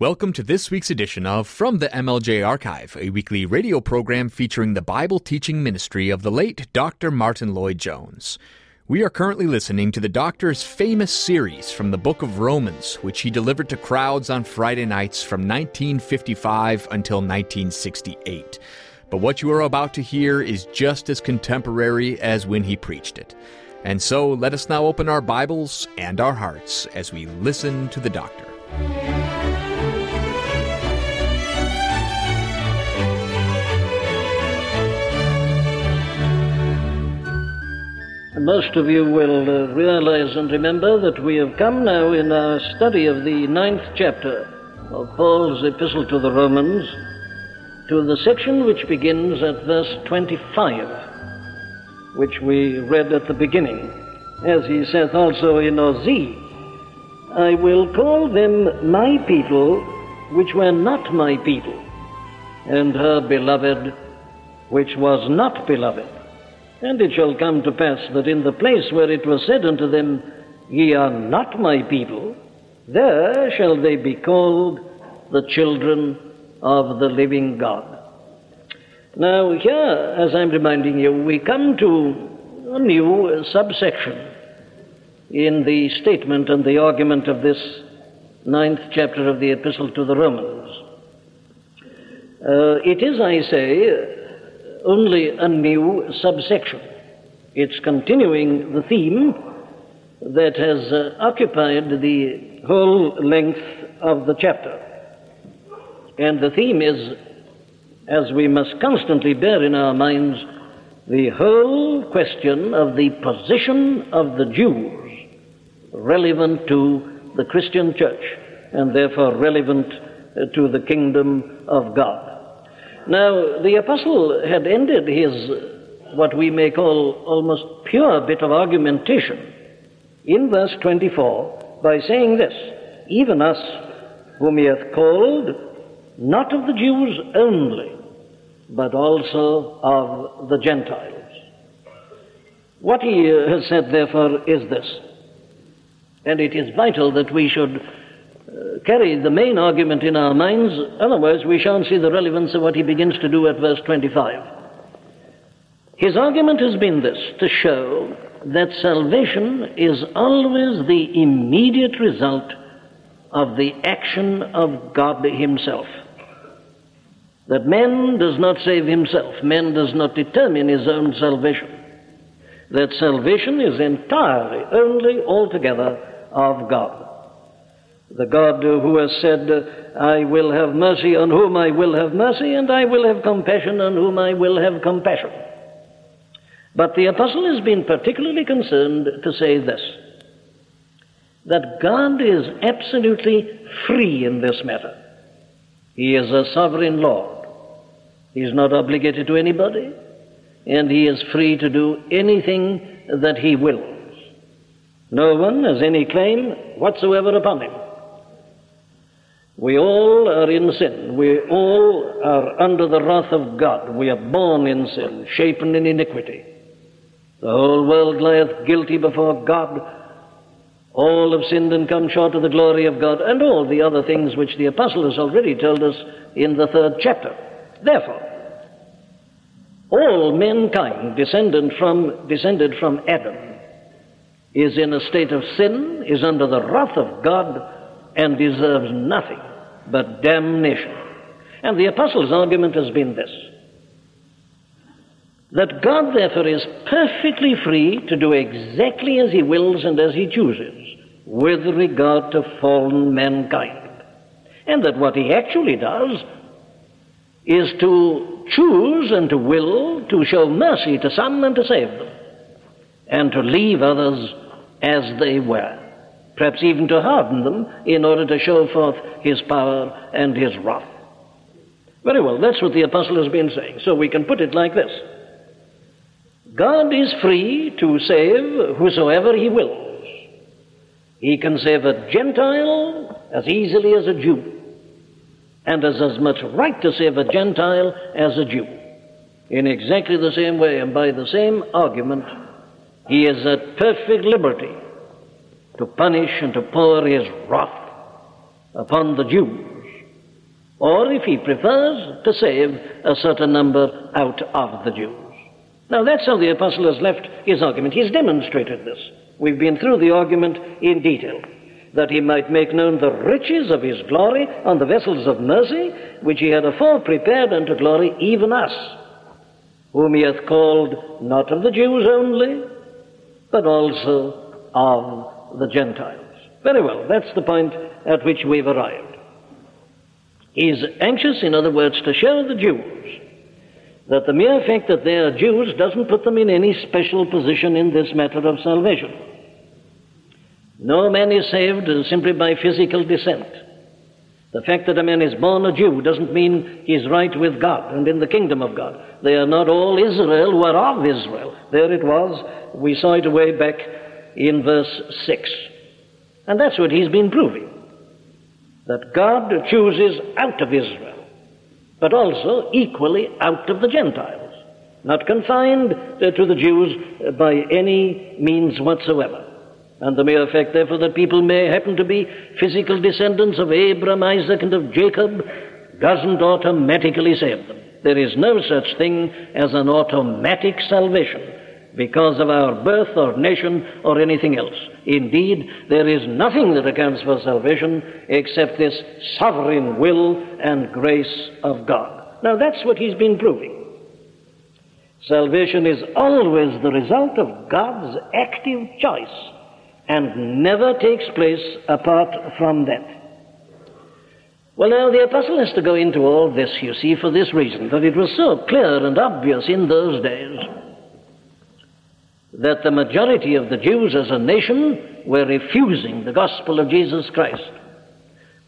Welcome to this week's edition of From the MLJ Archive, a weekly radio program featuring the Bible teaching ministry of the late Dr. Martyn Lloyd-Jones. We are currently listening to the Doctor's famous series from the book of Romans, which he delivered to crowds on Friday nights from 1955 until 1968. But what you are about to hear is just as contemporary as when he preached it. And so let us now open our Bibles and our hearts as we listen to the Doctor. Most of you will uh, realize and remember that we have come now in our study of the ninth chapter of Paul's epistle to the Romans to the section which begins at verse 25, which we read at the beginning. As he saith also in Osee, I will call them my people which were not my people, and her beloved which was not beloved. And it shall come to pass that in the place where it was said unto them, Ye are not my people, there shall they be called the children of the living God. Now, here, as I'm reminding you, we come to a new subsection in the statement and the argument of this ninth chapter of the Epistle to the Romans. Uh, it is, I say, only a new subsection. It's continuing the theme that has uh, occupied the whole length of the chapter. And the theme is, as we must constantly bear in our minds, the whole question of the position of the Jews relevant to the Christian church and therefore relevant uh, to the kingdom of God. Now, the apostle had ended his, what we may call almost pure bit of argumentation in verse 24 by saying this Even us, whom he hath called, not of the Jews only, but also of the Gentiles. What he uh, has said, therefore, is this, and it is vital that we should Uh, carry the main argument in our minds, otherwise, we shan't see the relevance of what he begins to do at verse 25. His argument has been this to show that salvation is always the immediate result of the action of God Himself. That man does not save himself, man does not determine his own salvation. That salvation is entirely, only, altogether of God. The God who has said, I will have mercy on whom I will have mercy, and I will have compassion on whom I will have compassion. But the apostle has been particularly concerned to say this that God is absolutely free in this matter. He is a sovereign Lord. He is not obligated to anybody, and he is free to do anything that he wills. No one has any claim whatsoever upon him. We all are in sin. We all are under the wrath of God. We are born in sin, shapen in iniquity. The whole world lieth guilty before God. All have sinned and come short of the glory of God, and all the other things which the apostle has already told us in the third chapter. Therefore, all mankind descended from, descended from Adam is in a state of sin, is under the wrath of God, and deserves nothing but damnation. And the apostle's argument has been this that God, therefore, is perfectly free to do exactly as he wills and as he chooses with regard to fallen mankind. And that what he actually does is to choose and to will to show mercy to some and to save them, and to leave others as they were perhaps even to harden them in order to show forth his power and his wrath. Very well, that's what the apostle has been saying. So we can put it like this God is free to save whosoever he wills. He can save a Gentile as easily as a Jew, and has as much right to save a Gentile as a Jew. In exactly the same way and by the same argument, he is at perfect liberty to punish and to pour his wrath upon the Jews or if he prefers, to save a certain number out of the Jews. Now that's how the apostle has left his argument. He's demonstrated this. We've been through the argument in detail. That he might make known the riches of his glory on the vessels of mercy, which he had afore prepared unto glory, even us, whom he hath called not of the Jews only, but also of the Gentiles. Very well, that's the point at which we've arrived. He's anxious, in other words, to show the Jews that the mere fact that they are Jews doesn't put them in any special position in this matter of salvation. No man is saved simply by physical descent. The fact that a man is born a Jew doesn't mean he's right with God and in the kingdom of God. They are not all Israel who are of Israel. There it was. We saw it way back in verse 6. And that's what he's been proving. That God chooses out of Israel, but also equally out of the Gentiles. Not confined uh, to the Jews by any means whatsoever. And the mere fact, therefore, that people may happen to be physical descendants of Abraham, Isaac, and of Jacob doesn't automatically save them. There is no such thing as an automatic salvation because of our birth or nation or anything else. Indeed, there is nothing that accounts for salvation except this sovereign will and grace of God. Now, that's what he's been proving. Salvation is always the result of God's active choice and never takes place apart from that. Well, now, the apostle has to go into all this, you see, for this reason, that it was so clear and obvious in those days that the majority of the Jews as a nation were refusing the gospel of Jesus Christ.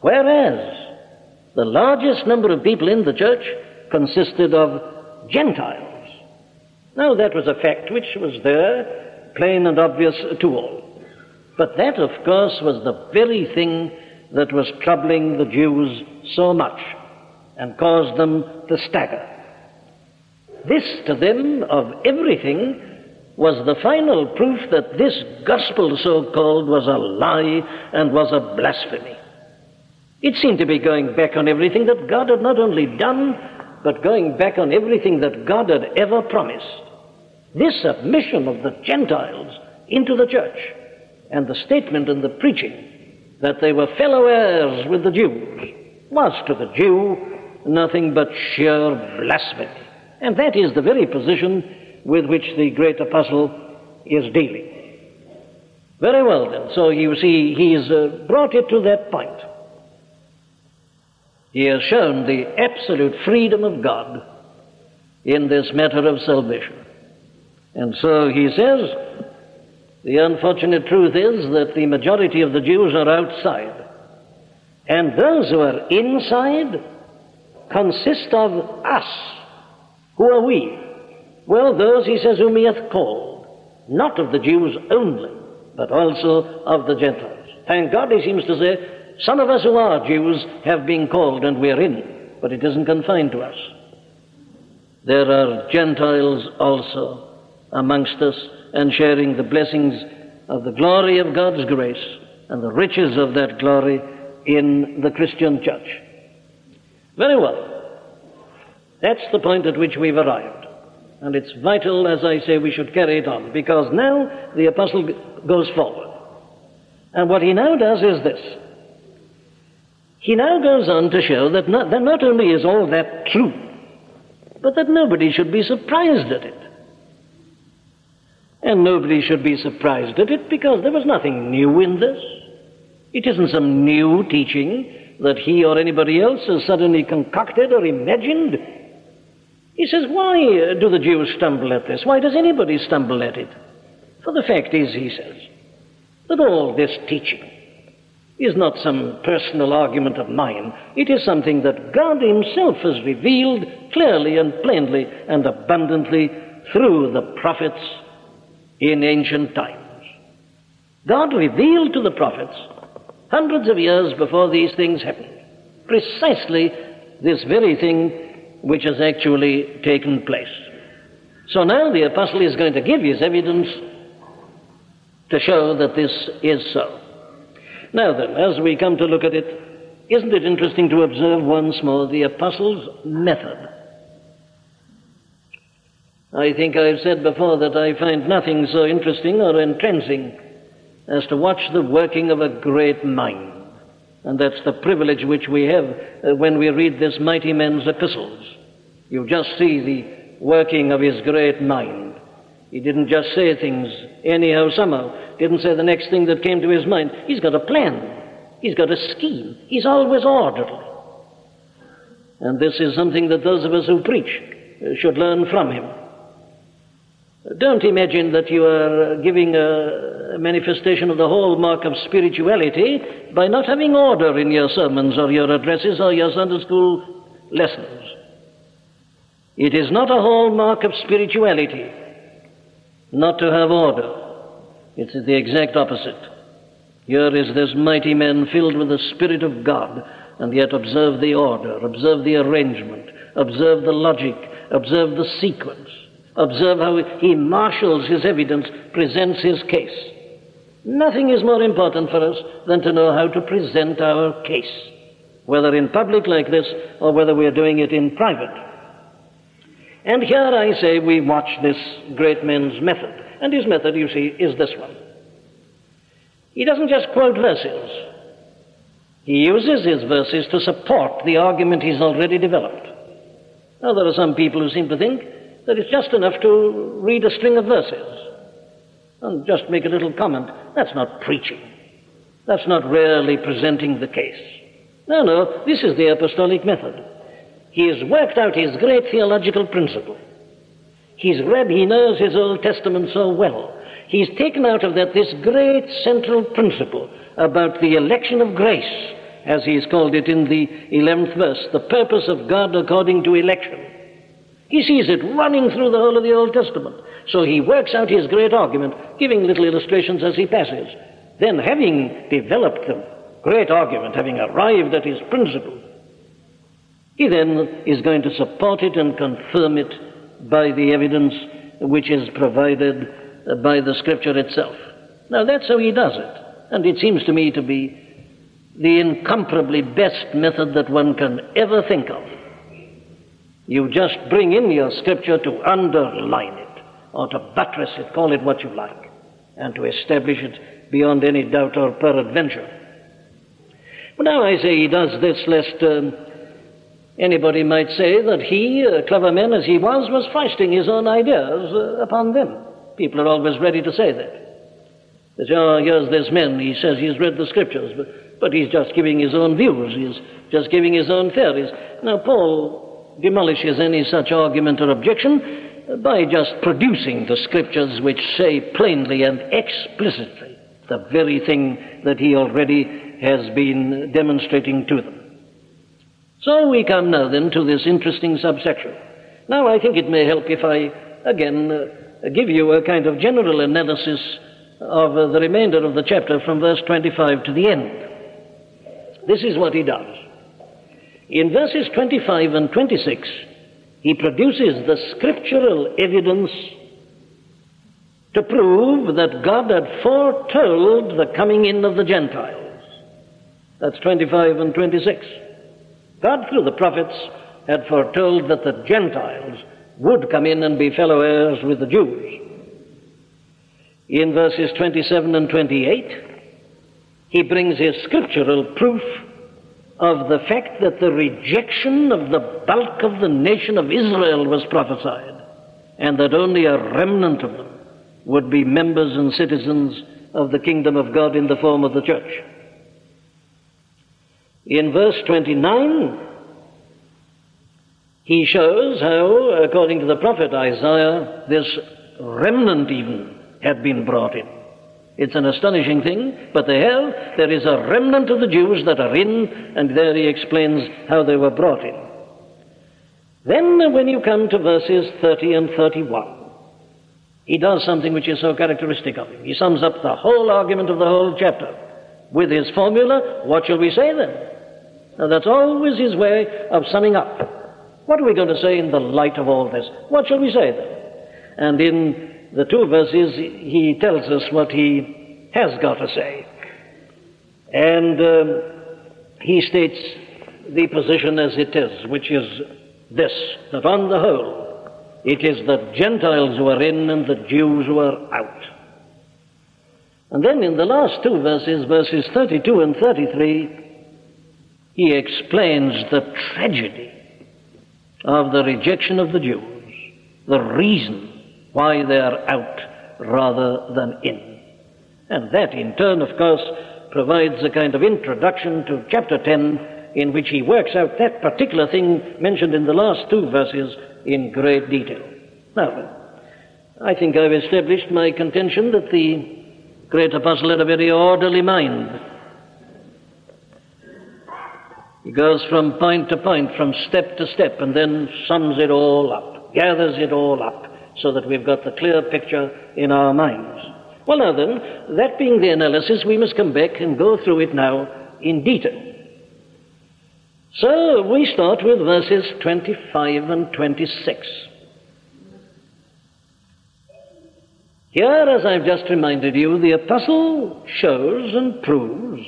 Whereas the largest number of people in the church consisted of Gentiles. Now, that was a fact which was there, plain and obvious to all. But that, of course, was the very thing that was troubling the Jews so much and caused them to stagger. This, to them, of everything, was the final proof that this gospel, so called, was a lie and was a blasphemy. It seemed to be going back on everything that God had not only done, but going back on everything that God had ever promised. This submission of the Gentiles into the church and the statement and the preaching that they were fellow heirs with the Jews was to the Jew nothing but sheer blasphemy. And that is the very position with which the great apostle is dealing. Very well, then. So you see, he's uh, brought it to that point. He has shown the absolute freedom of God in this matter of salvation. And so he says, the unfortunate truth is that the majority of the Jews are outside. And those who are inside consist of us. Who are we? Well, those, he says, whom he hath called, not of the Jews only, but also of the Gentiles. Thank God, he seems to say, some of us who are Jews have been called and we're in, but it isn't confined to us. There are Gentiles also amongst us and sharing the blessings of the glory of God's grace and the riches of that glory in the Christian church. Very well. That's the point at which we've arrived. And it's vital, as I say, we should carry it on, because now the apostle goes forward. And what he now does is this. He now goes on to show that not, that not only is all that true, but that nobody should be surprised at it. And nobody should be surprised at it because there was nothing new in this. It isn't some new teaching that he or anybody else has suddenly concocted or imagined. He says, Why uh, do the Jews stumble at this? Why does anybody stumble at it? For the fact is, he says, that all this teaching is not some personal argument of mine. It is something that God Himself has revealed clearly and plainly and abundantly through the prophets in ancient times. God revealed to the prophets, hundreds of years before these things happened, precisely this very thing which has actually taken place. So now the apostle is going to give his evidence to show that this is so. Now then, as we come to look at it Isn't it interesting to observe once more the apostles' method? I think I've said before that I find nothing so interesting or entrancing as to watch the working of a great mind. And that's the privilege which we have uh, when we read this mighty man's epistles. You just see the working of his great mind. He didn't just say things anyhow, somehow. Didn't say the next thing that came to his mind. He's got a plan. He's got a scheme. He's always orderly. And this is something that those of us who preach uh, should learn from him. Don't imagine that you are uh, giving a manifestation of the hallmark of spirituality by not having order in your sermons or your addresses or your Sunday school lessons. It is not a hallmark of spirituality not to have order. It's the exact opposite. Here is this mighty man filled with the Spirit of God, and yet observe the order, observe the arrangement, observe the logic, observe the sequence. Observe how he marshals his evidence, presents his case. Nothing is more important for us than to know how to present our case, whether in public like this or whether we are doing it in private. And here I say we watch this great man's method. And his method, you see, is this one. He doesn't just quote verses. He uses his verses to support the argument he's already developed. Now, there are some people who seem to think that it's just enough to read a string of verses and just make a little comment. That's not preaching. That's not really presenting the case. No, no, this is the apostolic method. He has worked out his great theological principle. He's read, he knows his Old Testament so well. He's taken out of that this great central principle about the election of grace, as he's called it in the 11th verse, the purpose of God according to election. He sees it running through the whole of the Old Testament. So he works out his great argument, giving little illustrations as he passes. Then, having developed the great argument, having arrived at his principle, he then is going to support it and confirm it by the evidence which is provided by the Scripture itself. Now, that's how he does it. And it seems to me to be the incomparably best method that one can ever think of. You just bring in your scripture to underline it or to buttress it, call it what you like, and to establish it beyond any doubt or peradventure. But now I say he does this lest um, anybody might say that he, a clever man as he was, was foisting his own ideas uh, upon them. People are always ready to say that. They say, oh, here's this man, he says he's read the scriptures, but, but he's just giving his own views, he's just giving his own theories. Now, Paul demolishes any such argument or objection by just producing the scriptures which say plainly and explicitly the very thing that he already has been demonstrating to them. So we come now then to this interesting subsection. Now I think it may help if I again uh, give you a kind of general analysis of uh, the remainder of the chapter from verse 25 to the end. This is what he does. In verses 25 and 26, he produces the scriptural evidence to prove that God had foretold the coming in of the Gentiles. That's 25 and 26. God, through the prophets, had foretold that the Gentiles would come in and be fellow heirs with the Jews. In verses 27 and 28, he brings his scriptural proof of the fact that the rejection of the bulk of the nation of Israel was prophesied, and that only a remnant of them would be members and citizens of the kingdom of God in the form of the church. In verse 29, he shows how, according to the prophet Isaiah, this remnant even had been brought in. It's an astonishing thing, but they have. There is a remnant of the Jews that are in, and there he explains how they were brought in. Then, when you come to verses 30 and 31, he does something which is so characteristic of him. He sums up the whole argument of the whole chapter with his formula what shall we say then? Now, that's always his way of summing up. What are we going to say in the light of all this? What shall we say then? And in the two verses, he tells us what he has got to say. And um, he states the position as it is, which is this that on the whole, it is the Gentiles who are in and the Jews who are out. And then in the last two verses, verses 32 and 33, he explains the tragedy of the rejection of the Jews, the reason why they are out rather than in. And that, in turn, of course, provides a kind of introduction to chapter 10 in which he works out that particular thing mentioned in the last two verses in great detail. Now, I think I've established my contention that the great apostle had a very orderly mind. He goes from point to point, from step to step, and then sums it all up, gathers it all up, so that we've got the clear picture in our minds. Well, now then, that being the analysis, we must come back and go through it now in detail. So we start with verses 25 and 26. Here, as I've just reminded you, the apostle shows and proves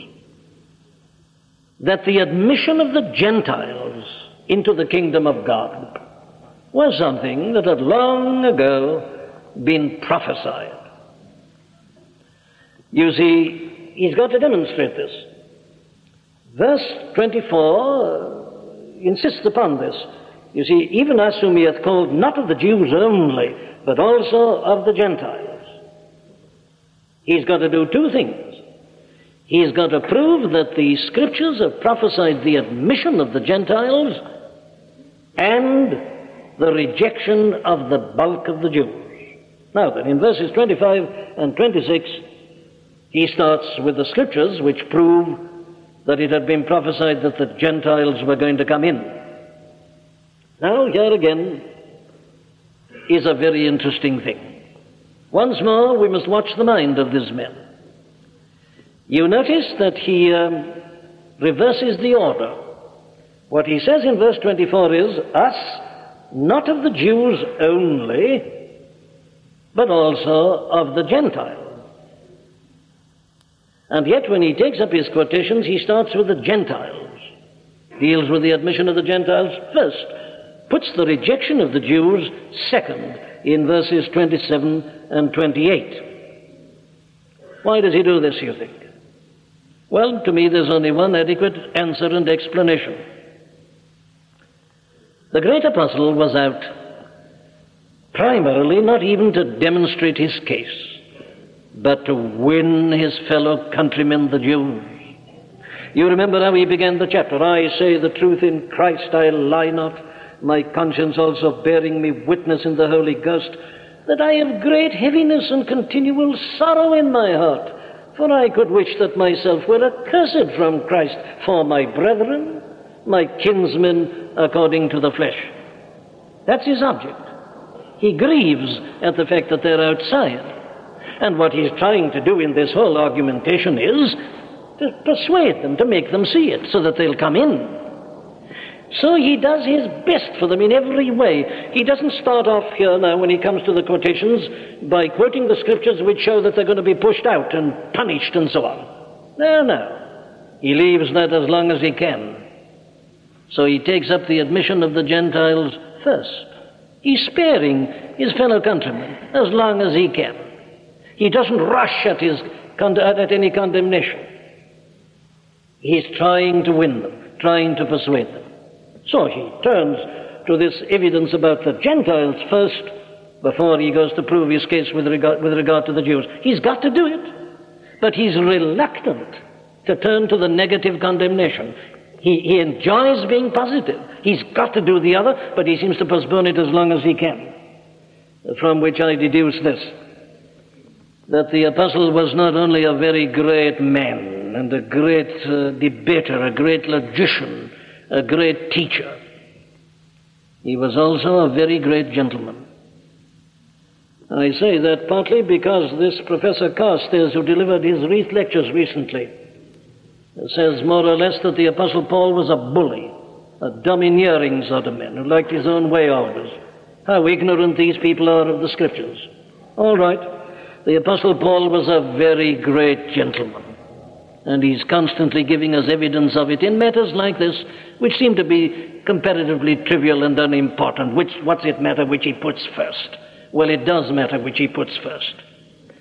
that the admission of the Gentiles into the kingdom of God was something that had long ago been prophesied. You see, he's got to demonstrate this. Verse 24 uh, insists upon this. You see, even us whom he hath called not of the Jews only, but also of the Gentiles. He's got to do two things. He's got to prove that the scriptures have prophesied the admission of the Gentiles and the rejection of the bulk of the Jews. Now then, in verses 25 and 26, he starts with the scriptures which prove that it had been prophesied that the Gentiles were going to come in. Now, here again is a very interesting thing. Once more, we must watch the mind of this man. You notice that he um, reverses the order. What he says in verse 24 is, Us, not of the Jews only, but also of the Gentiles. And yet, when he takes up his quotations, he starts with the Gentiles, deals with the admission of the Gentiles first, puts the rejection of the Jews second in verses 27 and 28. Why does he do this, you think? Well, to me, there's only one adequate answer and explanation. The great apostle was out primarily not even to demonstrate his case but to win his fellow countrymen, the Jews. You remember how he began the chapter I say the truth in Christ, I lie not, my conscience also bearing me witness in the Holy Ghost, that I have great heaviness and continual sorrow in my heart. For I could wish that myself were accursed from Christ for my brethren, my kinsmen according to the flesh. That's his object. He grieves at the fact that they're outside. And what he's trying to do in this whole argumentation is to persuade them, to make them see it, so that they'll come in. So he does his best for them in every way. He doesn't start off here now when he comes to the quotations by quoting the scriptures which show that they're going to be pushed out and punished and so on. No, no. He leaves that as long as he can. So he takes up the admission of the Gentiles first. He's sparing his fellow countrymen as long as he can. He doesn't rush at, his, at any condemnation. He's trying to win them, trying to persuade them. So he turns to this evidence about the Gentiles first before he goes to prove his case with regard, with regard to the Jews. He's got to do it, but he's reluctant to turn to the negative condemnation. He, he enjoys being positive. He's got to do the other, but he seems to postpone it as long as he can. From which I deduce this that the apostle was not only a very great man and a great uh, debater, a great logician, a great teacher, he was also a very great gentleman. I say that partly because this Professor Carstairs, who delivered his Reith lectures recently, says more or less that the Apostle Paul was a bully, a domineering sort of man who liked his own way always. How ignorant these people are of the Scriptures. All right. The Apostle Paul was a very great gentleman. And he's constantly giving us evidence of it in matters like this, which seem to be comparatively trivial and unimportant. Which, what's it matter which he puts first? Well, it does matter which he puts first.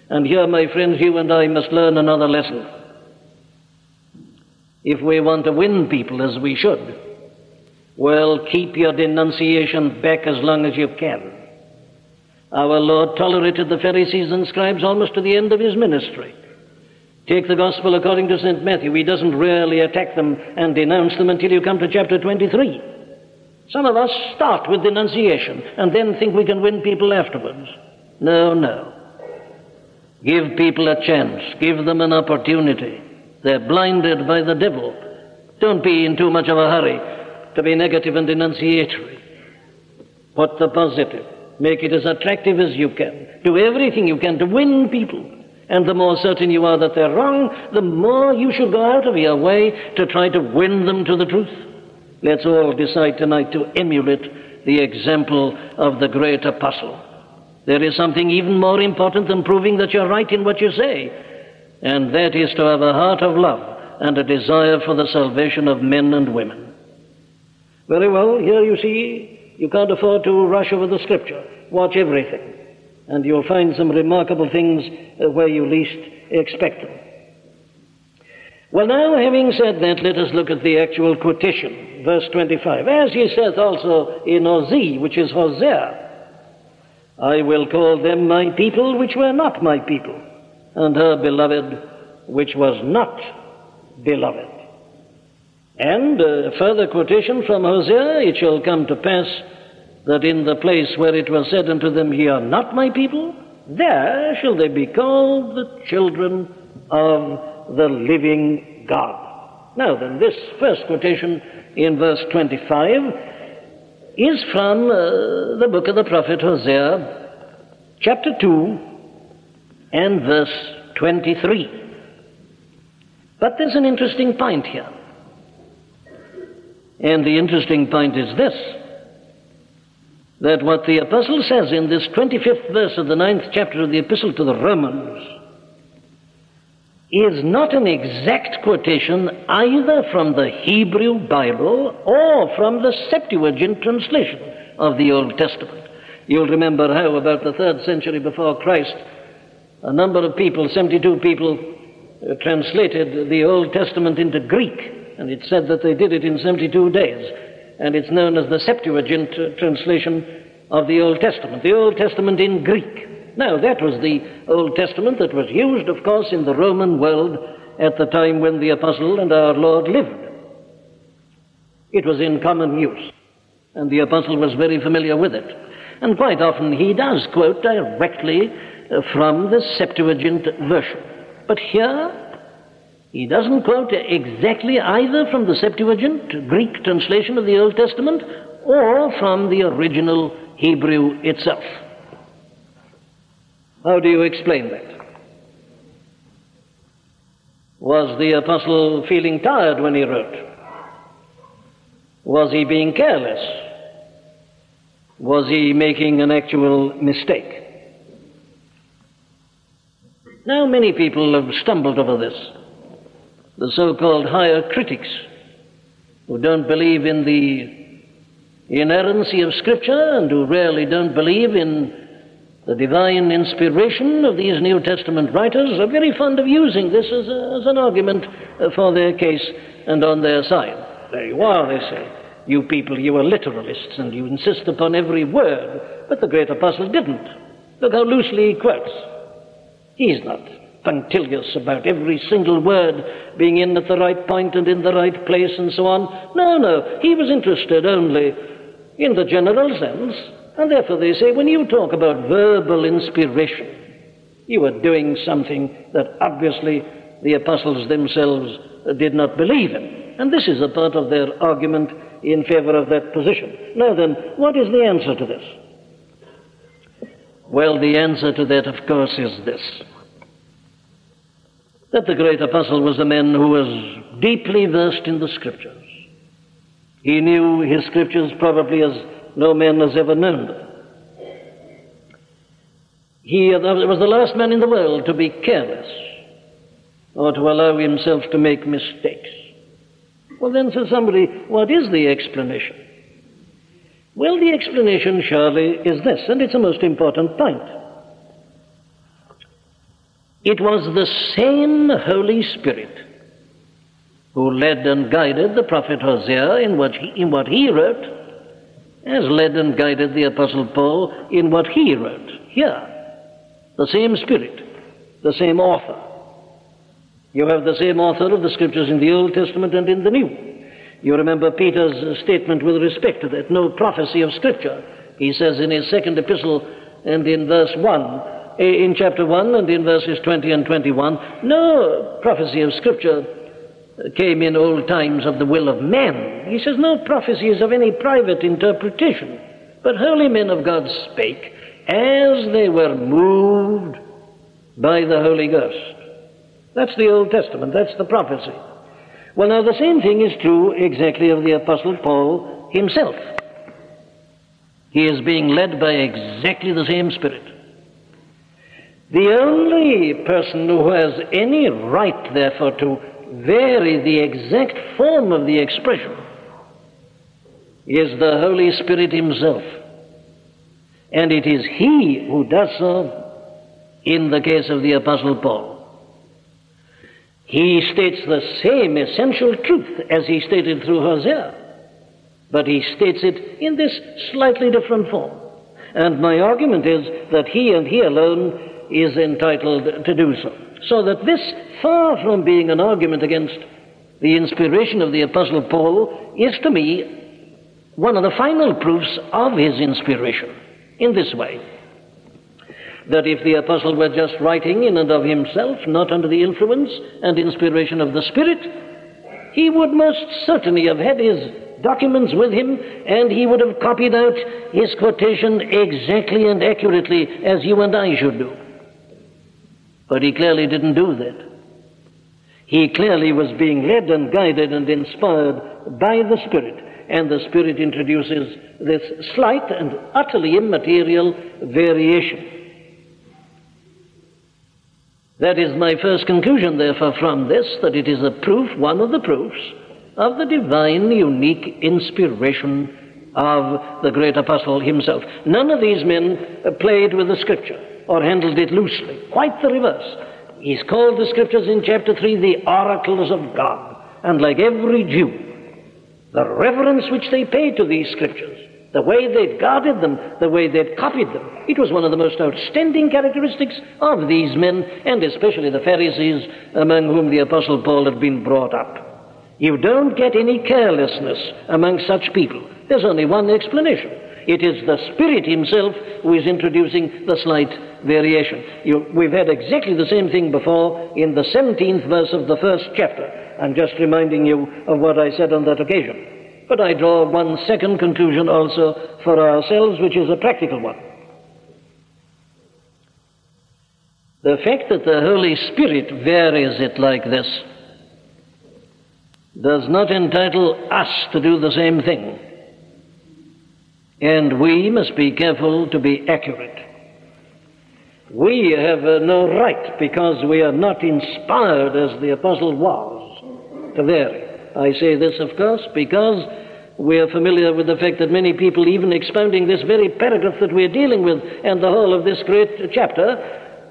And here, my friends, you and I must learn another lesson. If we want to win people as we should, well, keep your denunciation back as long as you can. Our Lord tolerated the Pharisees and scribes almost to the end of his ministry. Take the Gospel according to St. Matthew. He doesn't really attack them and denounce them until you come to chapter 23. Some of us start with denunciation and then think we can win people afterwards. No, no. Give people a chance. Give them an opportunity. They're blinded by the devil. Don't be in too much of a hurry to be negative and denunciatory. Put the positive. Make it as attractive as you can. Do everything you can to win people. And the more certain you are that they're wrong, the more you should go out of your way to try to win them to the truth. Let's all decide tonight to emulate the example of the great apostle. There is something even more important than proving that you're right in what you say, and that is to have a heart of love and a desire for the salvation of men and women. Very well, here you see, you can't afford to rush over the scripture. Watch everything and you'll find some remarkable things uh, where you least expect them. Well, now, having said that, let us look at the actual quotation, verse 25. As he saith also in Osee, which is Hosea, I will call them my people which were not my people, and her beloved which was not beloved. And a uh, further quotation from Hosea, it shall come to pass that in the place where it was said unto them, Ye are not my people, there shall they be called the children of the living God. Now then, this first quotation in verse 25 is from uh, the book of the prophet Hosea, chapter 2, and verse 23. But there's an interesting point here. And the interesting point is this that what the apostle says in this 25th verse of the ninth chapter of the epistle to the Romans is not an exact quotation either from the Hebrew Bible or from the Septuagint translation of the Old Testament. You'll remember how, about the third century before Christ, a number of people, 72 people, uh, translated the Old Testament into Greek, and it said that they did it in 72 days and it's known as the Septuagint uh, translation of the Old Testament, the Old Testament in Greek. Now, that was the Old Testament that was used, of course, in the Roman world at the time when the Apostle and our Lord lived. It was in common use, and the Apostle was very familiar with it. And quite often he does quote directly Uh, from the Septuagint version. But here, he doesn't quote exactly either from the Septuagint, Greek translation of the Old Testament, or from the original Hebrew itself. How do you explain that? Was the apostle feeling tired when he wrote? Was he being careless? Was he making an actual mistake? Now, many people have stumbled over this the so called higher critics who don't believe in the inerrancy of Scripture and who really don't believe in the divine inspiration of these New Testament writers are very fond of using this as, a, as an argument for their case and on their side. There you are, they say. You people, you are literalists and you insist upon every word, but the great apostle didn't. Look how loosely he quotes. He's not punctilious about every single word being in at the right point and in the right place and so on. No, no, he was interested only in the general sense. And therefore they say when you talk about verbal inspiration, you are doing something that obviously the apostles themselves did not believe in. And this is a part of their argument in favor of that position. Now then, what is the answer to this? Well, the answer to that, of course, is this that the great apostle was a man who was deeply versed in the scriptures. He knew his scriptures probably as no man has ever known them. He was the last man in the world to be careless. or to allow himself to make mistakes. Well, then, says somebody, what is the explanation? Well, the explanation surely is this, and it's a most important point. It was the same Holy Spirit who led and guided the prophet Hosea in what he, in what he wrote, as led and guided the apostle Paul in what he wrote. Here, the same Spirit, the same author. You have the same author of the scriptures in the Old Testament and in the New. You remember Peter's statement with respect to that no prophecy of Scripture. He says in his second epistle and in verse 1, eh, in chapter 1 and in verses 20 and 21, no prophecy of Scripture came in old times of the will of men. He says no prophecies of any private interpretation, but holy men of God spake as they were moved by the Holy Ghost. That's the Old Testament, that's the prophecy. Well, now the same thing is true exactly of the Apostle Paul himself. He is being led by exactly the same Spirit. The only person who has any right, therefore, to vary the exact form of the expression is the Holy Spirit Himself. And it is He who does so in the case of the Apostle Paul. He states the same essential truth as he stated through Hosea, but he states it in this slightly different form. And my argument is that he and he alone is entitled to do so. So that this, far from being an argument against the inspiration of the Apostle Paul, is to me one of the final proofs of his inspiration in this way that if the apostle were just writing in and of himself, not under the influence and inspiration of the Spirit, he would most certainly have had his documents with him and he would have copied out his quotation exactly and accurately as you and I should do. But he clearly didn't do that. He clearly was being led and guided and inspired by the Spirit. And the Spirit introduces this slight and utterly immaterial variation. That is my first conclusion, therefore, from this, that it is a proof, one of the proofs, of the divine, unique inspiration of the great apostle himself. None of these men played with the scripture or handled it loosely. Quite the reverse. He's called the scriptures in chapter 3 the oracles of God. And like every Jew, the reverence which they paid to these scriptures, the way they'd guarded them, the way they'd copied them, it was one of the most outstanding characteristics of these men, and especially the Pharisees among whom the Apostle Paul had been brought up. You don't get any carelessness among such people. There's only one explanation. It is the Spirit Himself who is introducing the slight variation. You, we've had exactly the same thing before in the 17th verse of the first chapter. I'm just reminding you of what I said on that occasion. But I draw one second conclusion also for ourselves, which is a practical one. The fact that the Holy Spirit varies it like this does not entitle us to do the same thing. And we must be careful to be accurate. We have uh, no right, because we are not inspired as the apostle was, to vary. I say this, of course, because we are familiar with the fact that many people, even expounding this very paragraph that we're dealing with and the whole of this great chapter,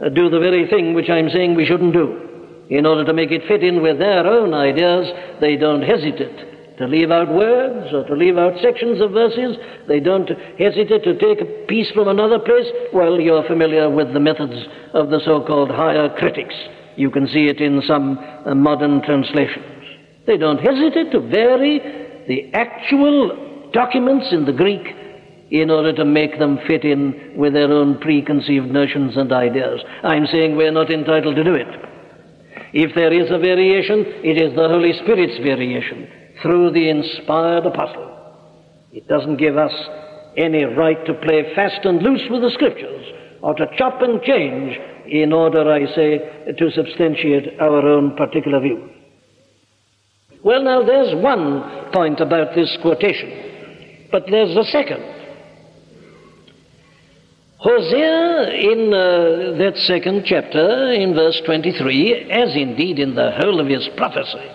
uh, do the very thing which I'm saying we shouldn't do. In order to make it fit in with their own ideas, they don't hesitate to leave out words or to leave out sections of verses. They don't hesitate to take a piece from another place. Well, you're familiar with the methods of the so called higher critics. You can see it in some uh, modern translations. They don't hesitate to vary the actual documents in the Greek in order to make them fit in with their own preconceived notions and ideas. I'm saying we're not entitled to do it. If there is a variation, it is the Holy Spirit's variation through the inspired apostle. It doesn't give us any right to play fast and loose with the scriptures or to chop and change in order, I say, to substantiate our own particular view. Well, now, there's one point about this quotation, but there's a second. Hosea, in uh, that second chapter, in verse 23, as indeed in the whole of his prophecy,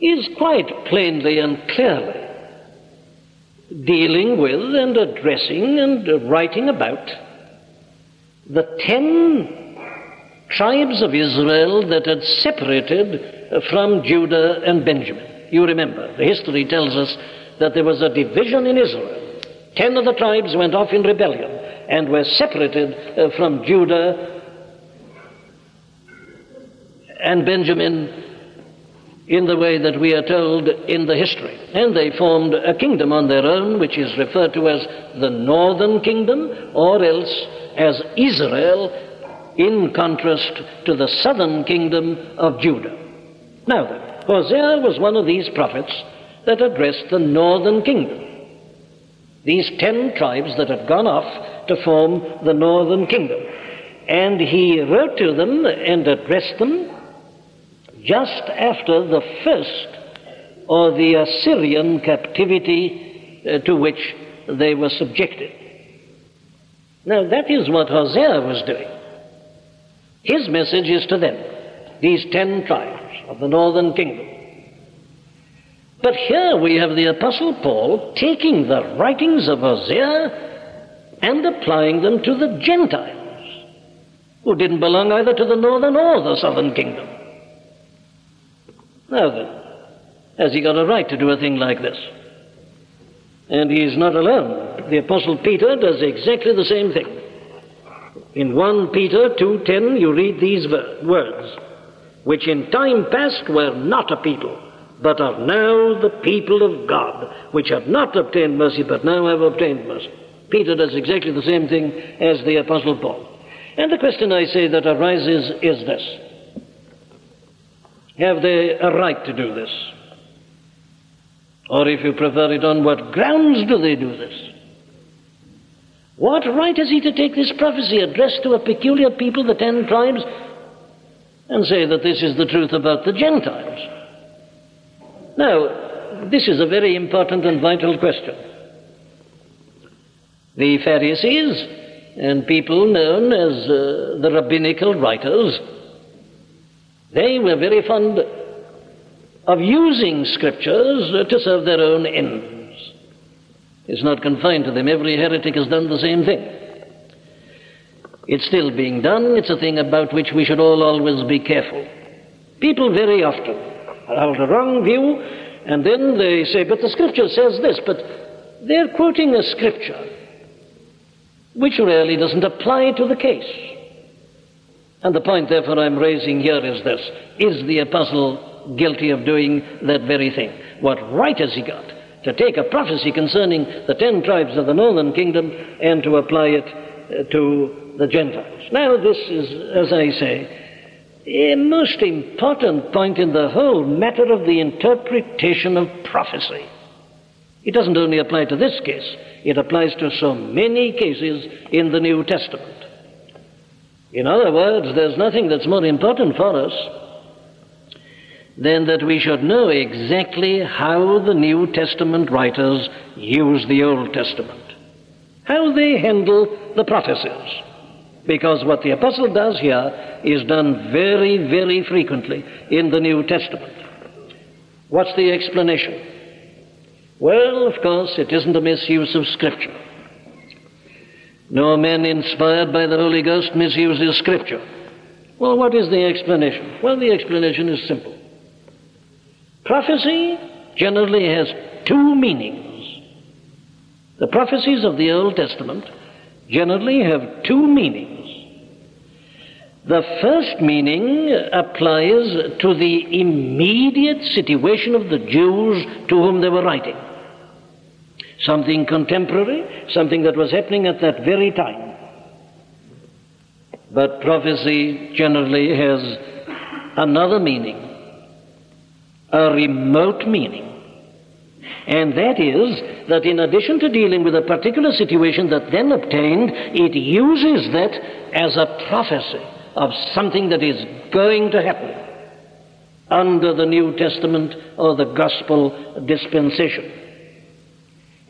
is quite plainly and clearly dealing with and addressing and writing about the ten tribes of Israel that had separated from Judah and Benjamin. You remember, the history tells us that there was a division in Israel. Ten of the tribes went off in rebellion and were separated uh, from Judah and Benjamin in the way that we are told in the history. And they formed a kingdom on their own, which is referred to as the northern kingdom, or else as Israel, in contrast to the southern kingdom of Judah. Now then, Hosea was one of these prophets that addressed the northern kingdom. These ten tribes that had gone off to form the northern kingdom. And he wrote to them and addressed them just after the first or the Assyrian captivity uh, to which they were subjected. Now, that is what Hosea was doing. His message is to them, these ten tribes of the northern kingdom. But here we have the Apostle Paul taking the writings of Hosea and applying them to the Gentiles, who didn't belong either to the northern or the southern kingdom. Now then, has he got a right to do a thing like this? And he's not alone. The Apostle Peter does exactly the same thing. In 1 Peter 2.10 you read these words, which in time past were not a people, but are now the people of God, which have not obtained mercy, but now have obtained mercy. Peter does exactly the same thing as the Apostle Paul. And the question I say that arises is this. Have they a right to do this? Or if you prefer it, on what grounds do they do this? What right has he to take this prophecy addressed to a peculiar people, the ten tribes, and say that this is the truth about the Gentiles? Now, this is a very important and vital question. The Pharisees and people known as uh, the rabbinical writers they were very fond of using scriptures to serve their own ends. It's not confined to them. Every heretic has done the same thing. It's still being done. It's a thing about which we should all always be careful. People very often hold a wrong view, and then they say, but the scripture says this, but they're quoting a scripture which really doesn't apply to the case. And the point, therefore, I'm raising here is this Is the apostle guilty of doing that very thing? What right has he got to take a prophecy concerning the ten tribes of the northern kingdom and to apply it uh, to the Gentiles? Now, this is, as I say, a most important point in the whole matter of the interpretation of prophecy. It doesn't only apply to this case, it applies to so many cases in the New Testament. In other words, there's nothing that's more important for us than that we should know exactly how the New Testament writers use the Old Testament, how they handle the prophecies. Because what the apostle does here is done very, very frequently in the New Testament. What's the explanation? Well, of course, it isn't a misuse of Scripture. No man inspired by the Holy Ghost misuses Scripture. Well, what is the explanation? Well, the explanation is simple. Prophecy generally has two meanings. The prophecies of the Old Testament generally have two meanings. The first meaning applies to the immediate situation of the Jews to whom they were writing something contemporary, something that was happening at that very time. But prophecy generally has another meaning, a remote meaning. And that is that in addition to dealing with a particular situation that then obtained, it uses that as a prophecy of something that is going to happen under the New Testament or the gospel dispensation.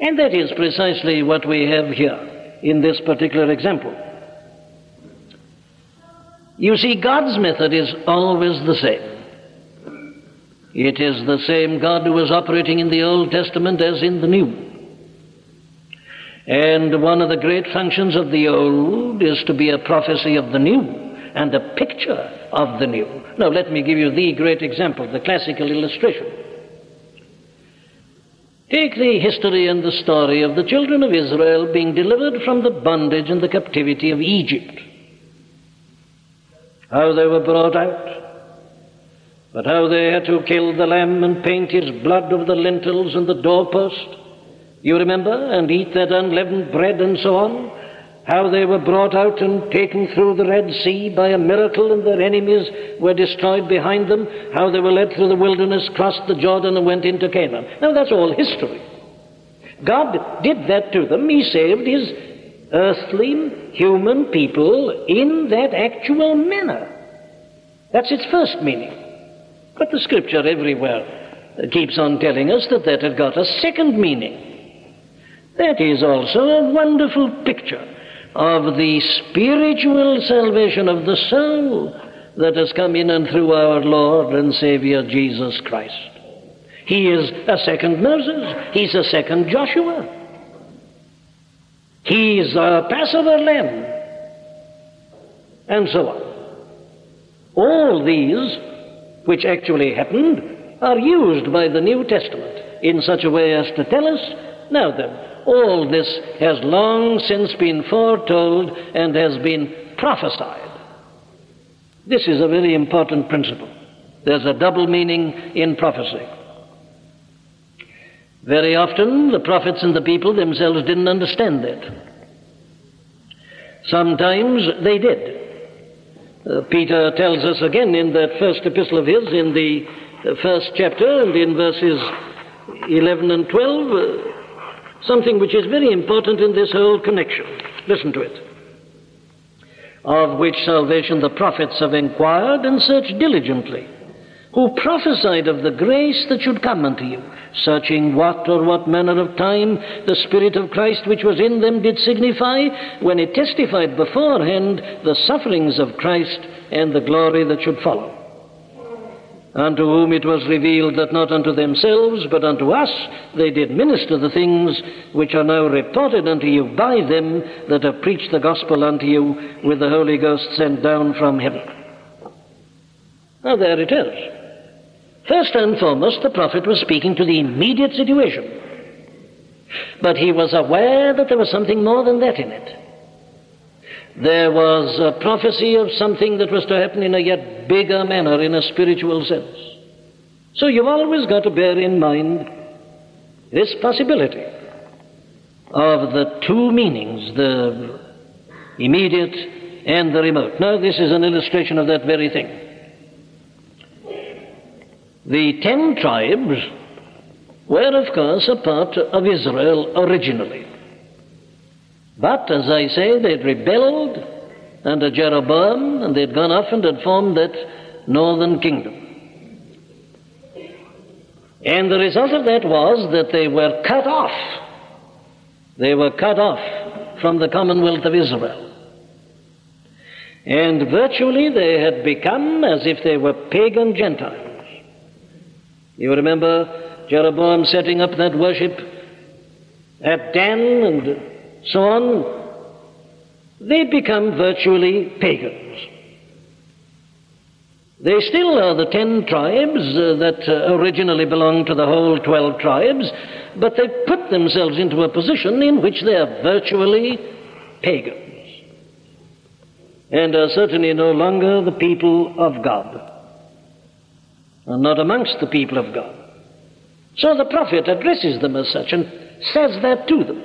And that is precisely what we have here in this particular example. You see, God's method is always the same. It is the same God who was operating in the Old Testament as in the New. And one of the great functions of the Old is to be a prophecy of the New and a picture of the New. Now, let me give you the great example, the classical illustration. Take the history and the story of the children of Israel being delivered from the bondage and the captivity of Egypt. How they were brought out, but how they had to kill the lamb and paint his blood over the lintels and the doorpost. You remember? And eat that unleavened bread and so on. How they were brought out and taken through the Red Sea by a miracle and their enemies were destroyed behind them. How they were led through the wilderness, crossed the Jordan, and went into Canaan. Now that's all history. God did that to them. He saved his earthly human people in that actual manner. That's its first meaning. But the scripture everywhere keeps on telling us that that had got a second meaning. That is also a wonderful picture of the spiritual salvation of the soul that has come in and through our Lord and Savior Jesus Christ. He is a second Moses. He's a second Joshua. He's a Passover lamb. And so on. All these which actually happened are used by the New Testament in such a way as to tell us, now then, all this has long since been foretold and has been prophesied. This is a very important principle. There's a double meaning in prophecy. Very often, the prophets and the people themselves didn't understand that. Sometimes they did. Uh, Peter tells us again in that first epistle of his, in the uh, first chapter, and in verses 11 and 12, uh, something which is very important in this whole connection. Listen to it. Of which salvation the prophets have inquired and searched diligently, who prophesied of the grace that should come unto you, searching what or what manner of time the Spirit of Christ which was in them did signify, when it testified beforehand the sufferings of Christ and the glory that should follow. Unto whom it was revealed that not unto themselves, but unto us they did minister the things which are now reported unto you by them that have preached the gospel unto you with the Holy Ghost sent down from heaven. Now there it is. First and foremost, the prophet was speaking to the immediate situation. But he was aware that there was something more than that in it. There was a prophecy of something that was to happen in a yet bigger manner, in a spiritual sense. So you've always got to bear in mind this possibility of the two meanings, the immediate and the remote. Now, this is an illustration of that very thing. The ten tribes were, of course, a part of Israel originally. But, as I say, they'd rebelled under Jeroboam and they'd gone off and had formed that northern kingdom. And the result of that was that they were cut off. They were cut off from the commonwealth of Israel. And virtually they had become as if they were pagan Gentiles. You remember Jeroboam setting up that worship at Dan and so on? They become virtually pagans. They still are the ten tribes uh, that uh, originally belonged to the whole twelve tribes, but they've put themselves into a position in which they are virtually pagans and are certainly no longer the people of God and not amongst the people of God. So the prophet addresses them as such and says that to them.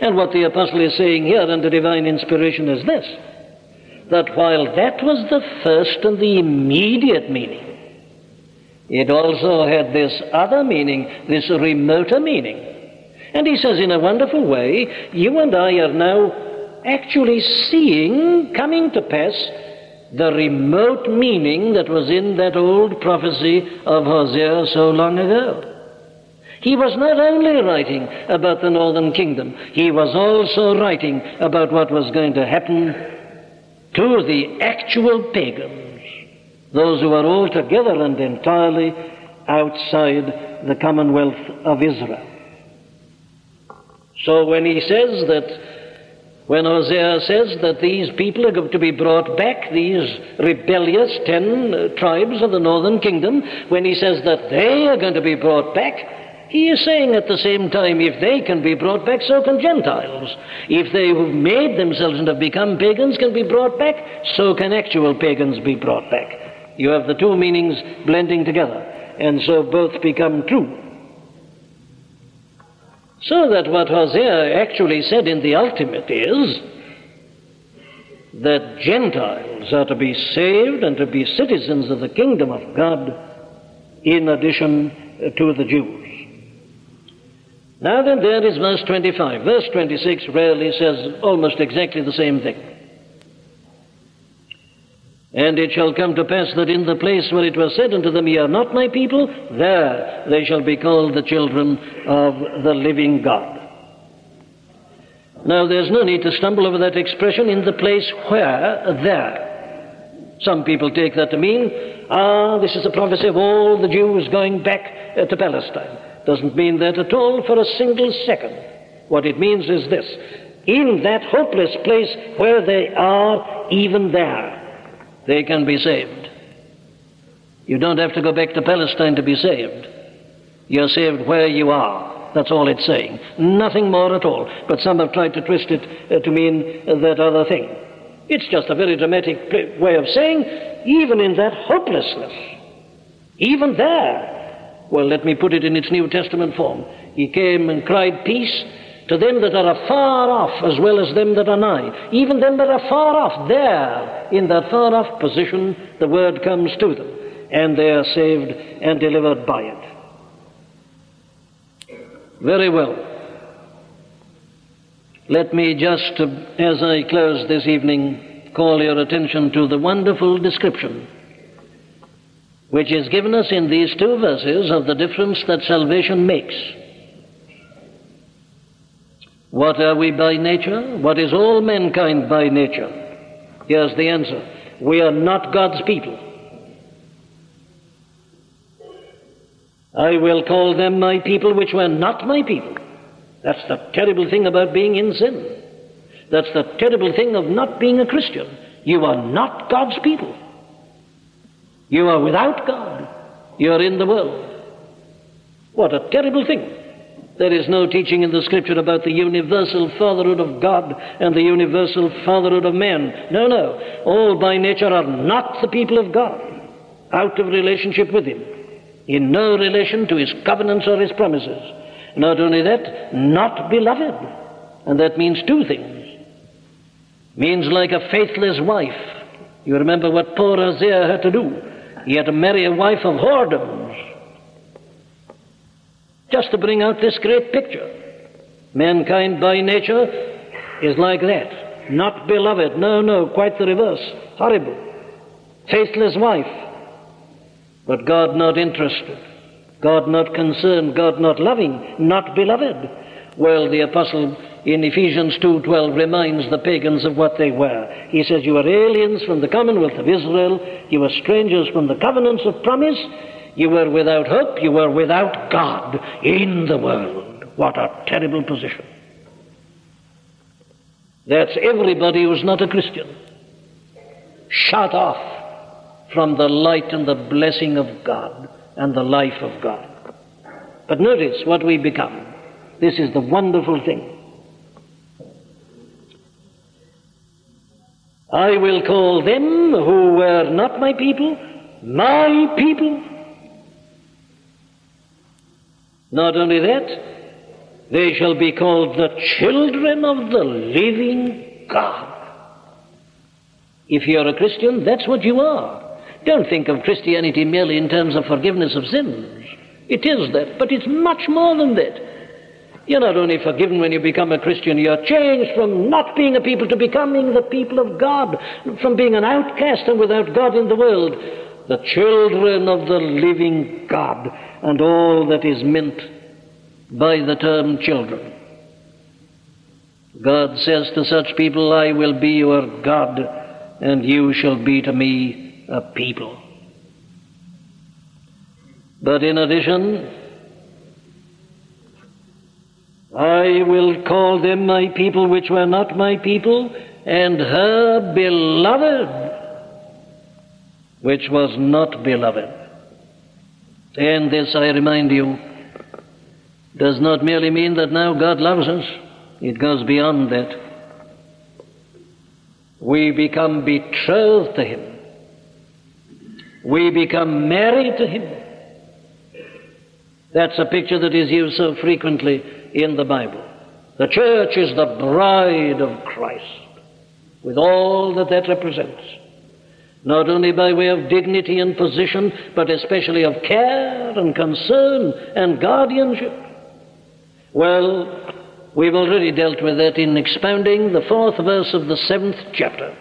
And what the apostle is saying here under divine inspiration is this that while that was the first and the immediate meaning, it also had this other meaning, this remoter meaning. And he says in a wonderful way, you and I are now actually seeing coming to pass the remote meaning that was in that old prophecy of Hosea so long ago. He was not only writing about the northern kingdom, he was also writing about what was going to happen to the actual pagans, those who are altogether and entirely outside the commonwealth of Israel. So when he says that, when Hosea says that these people are going to be brought back, these rebellious ten tribes of the northern kingdom, when he says that they are going to be brought back, he is saying at the same time, if they can be brought back, so can Gentiles. If they who've made themselves and have become pagans can be brought back, so can actual pagans be brought back. You have the two meanings blending together, and so both become true. So that what Hosea actually said in the ultimate is that Gentiles are to be saved and to be citizens of the kingdom of God in addition uh, to the Jews. Now then, there is verse 25. Verse 26 rarely says almost exactly the same thing. And it shall come to pass that in the place where it was said unto them, Ye are not my people, there they shall be called the children of the living God. Now, there's no need to stumble over that expression in the place where, there. Some people take that to mean, ah, this is a prophecy of all the Jews going back uh, to Palestine. Doesn't mean that at all for a single second. What it means is this in that hopeless place where they are, even there, they can be saved. You don't have to go back to Palestine to be saved. You're saved where you are. That's all it's saying. Nothing more at all. But some have tried to twist it uh, to mean that other thing. It's just a very dramatic way of saying, even in that hopelessness, even there, well, let me put it in its New Testament form. He came and cried peace to them that are afar off as well as them that are nigh. Even them that are far off, there, in that far off position, the word comes to them, and they are saved and delivered by it. Very well. Let me just, as I close this evening, call your attention to the wonderful description which is given us in these two verses of the difference that salvation makes. What are we by nature? What is all mankind by nature? Here's the answer. We are not God's people. I will call them my people which were not my people. That's the terrible thing about being in sin. That's the terrible thing of not being a Christian. You are not God's people. You are without God. You are in the world. What a terrible thing. There is no teaching in the Scripture about the universal fatherhood of God and the universal fatherhood of men. No, no. All by nature are not the people of God, out of relationship with Him, in no relation to His covenants or His promises. Not only that, not beloved. And that means two things. Means like a faithless wife. You remember what poor Hosea had to do he had to marry a wife of whoredoms. Just to bring out this great picture. Mankind by nature is like that. Not beloved. No, no, quite the reverse. Horrible. Faithless wife. But God not interested. God not concerned. God not loving. Not beloved. Well, the apostle in Ephesians 2:12 reminds the pagans of what they were. He says, "You are aliens from the commonwealth of Israel. You are strangers from the covenants of promise. You were without hope. You were without God in the world." What a terrible position. That's everybody who's not a Christian. Shut off from the light and the blessing of God and the life of God. But notice what we become. This is the wonderful thing. I will call them who were not my people, my people. Not only that, they shall be called the children of the living God. If you're a Christian, that's what you are. Don't think of Christianity merely in terms of forgiveness of sins. It is that, but it's much more than that. You're not only forgiven when you become a Christian, you're changed from not being a people to becoming the people of God, from being an outcast and without God in the world, the children of the living God, and all that is meant by the term children. God says to such people, I will be your God, and you shall be to me a people. But in addition, I will call them my people which were not my people, and her beloved which was not beloved. And this, I remind you, does not merely mean that now God loves us, it goes beyond that. We become betrothed to Him, we become married to Him. That's a picture that is used so frequently in the Bible. The church is the bride of Christ, with all that that represents not only by way of dignity and position, but especially of care and concern and guardianship. Well, we've already dealt with that in expounding the fourth verse of the seventh chapter,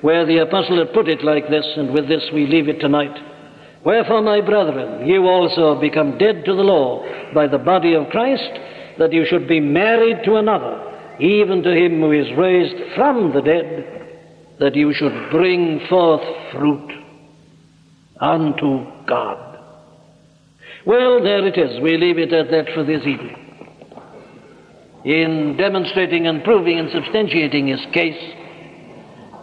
where the apostle had put it like this, and with this we leave it tonight. Wherefore, my brethren, you also have become dead to the law by the body of Christ, that you should be married to another, even to him who is raised from the dead that you should bring forth fruit unto God. Well, there it is. We leave it at that for this evening. In demonstrating and proving and substantiating his case,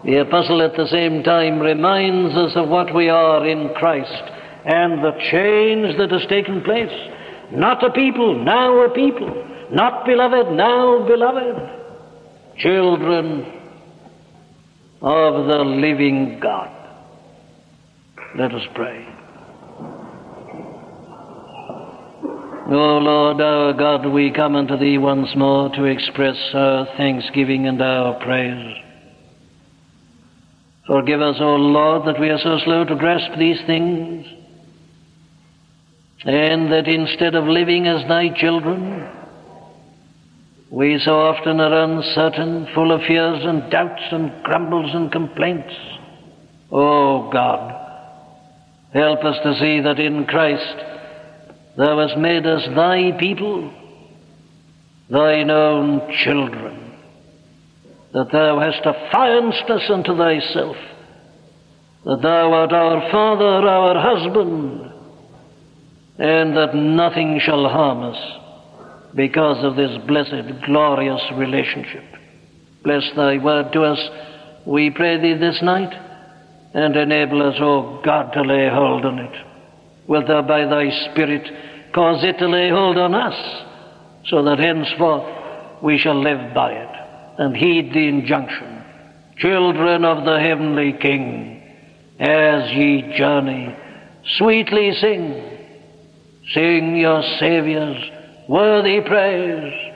the apostle at the same time reminds us of what we are in Christ and the change that has taken place. Not a people, now a people. Not beloved, now beloved. Children of the living God. Let us pray. O Lord our God, we come unto Thee once more to express our thanksgiving and our praise. Forgive us, O Lord, that we are so slow to grasp these things, and that instead of living as Thy children, we so often are uncertain, full of fears and doubts and grumbles and complaints. Oh God, help us to see that in Christ Thou hast made us Thy people, Thine own children, that Thou hast affianced us unto Thyself, that Thou art our Father, our husband, and that nothing shall harm us because of this blessed, glorious relationship. Bless thy word to us, we pray thee this night, and enable us, O God, to lay hold on it. Wilt thou by thy Spirit cause it to lay hold on us, so that henceforth we shall live by it and heed the injunction, children of the heavenly King, as ye journey, sweetly sing, sing your Saviour's worthy praise,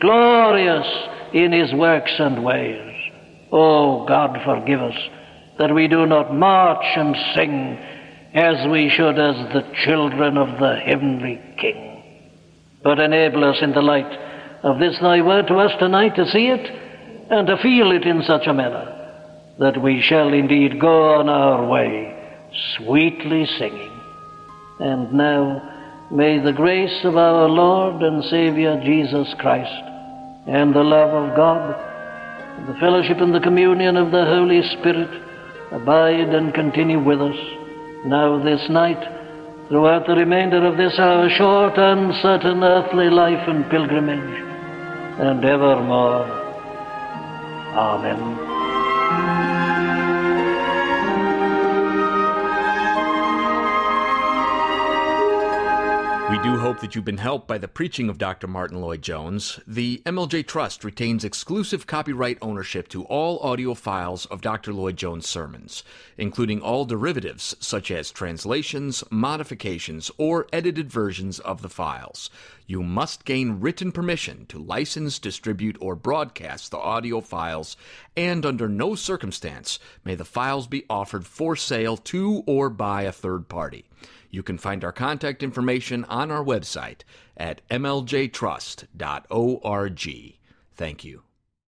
glorious in his works and ways. Oh God, forgive us that we do not march and sing as we should as the children of the heavenly King. But enable us in the light of this thy word to us tonight to see it and to feel it in such a manner that we shall indeed go on our way sweetly singing. And now, May the grace of our Lord and Savior Jesus Christ, and the love of God, and the fellowship and the communion of the Holy Spirit abide and continue with us now this night, throughout the remainder of this our short, uncertain earthly life and pilgrimage, and evermore. Amen. We do hope that you've been helped by the preaching of Dr. Martyn Lloyd-Jones. The MLJ Trust retains exclusive copyright ownership to all audio files of Dr. Lloyd-Jones' sermons, including all derivatives such as translations, modifications, or edited versions of the files. You must gain written permission to license, distribute, or broadcast the audio files, and under no circumstance may the files be offered for sale to or by a third party. You can find our contact information on our website at mljtrust.org. Thank you.